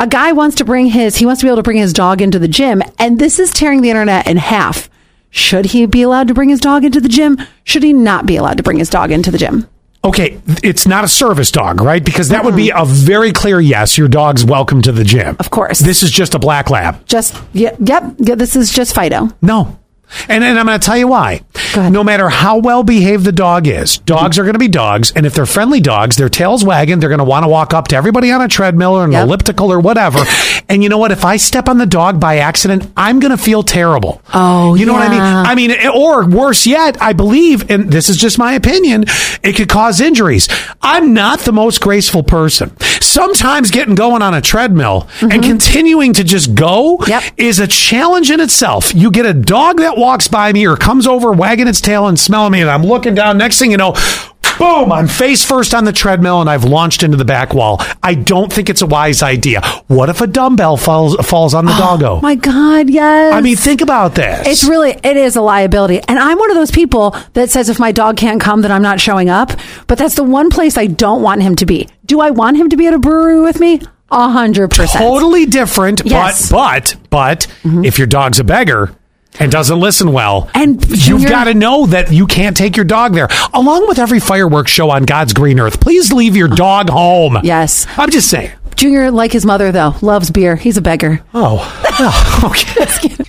A guy wants to bring his, he wants to be able to bring his dog into the gym, and this is tearing the internet in half. Should he be allowed to bring his dog into the gym? Should he not be allowed to bring his dog into the gym? Okay, it's not a service dog, right? Because that would be a very clear yes. Your dog's welcome to the gym. Of course. This is just a black lab. Just, yep, yep, this is just Fido. No. And, and I'm going to tell you why. No matter how well behaved the dog is, dogs are going to be dogs. And if they're friendly dogs, their tails wagging, they're going to want to walk up to everybody on a treadmill or an Yep. elliptical or whatever. And you know what? If I step on the dog by accident, I'm going to feel terrible. Oh, You know what I mean? I mean, or worse yet, I believe, and this is just my opinion, it could cause injuries. I'm not the most graceful person. Sometimes getting going on a treadmill and continuing to just go Mm-hmm. Yep. is a challenge in itself. You get a dog that walks by me or comes over wagging its tail and smelling me, and I'm looking down. Next thing you know, boom, I'm face first on the treadmill and I've launched into the back wall. I don't think it's a wise idea. What if a dumbbell falls falls on the oh doggo? Oh My God, yes. I mean, think about this. It's really, it is a liability. And I'm one of those people that says if my dog can't come, then I'm not showing up. But that's the one place I don't want him to be. Do I want him to be at a brewery with me? A hundred percent. totally different. Yes. But but but if your dog's a beggar and doesn't listen well, And you've got to know that you can't take your dog there. Along with every fireworks show on God's green earth, please leave your dog home. Yes. I'm just saying. Junior, like his mother, though, loves beer. He's a beggar. Oh, well, oh, okay.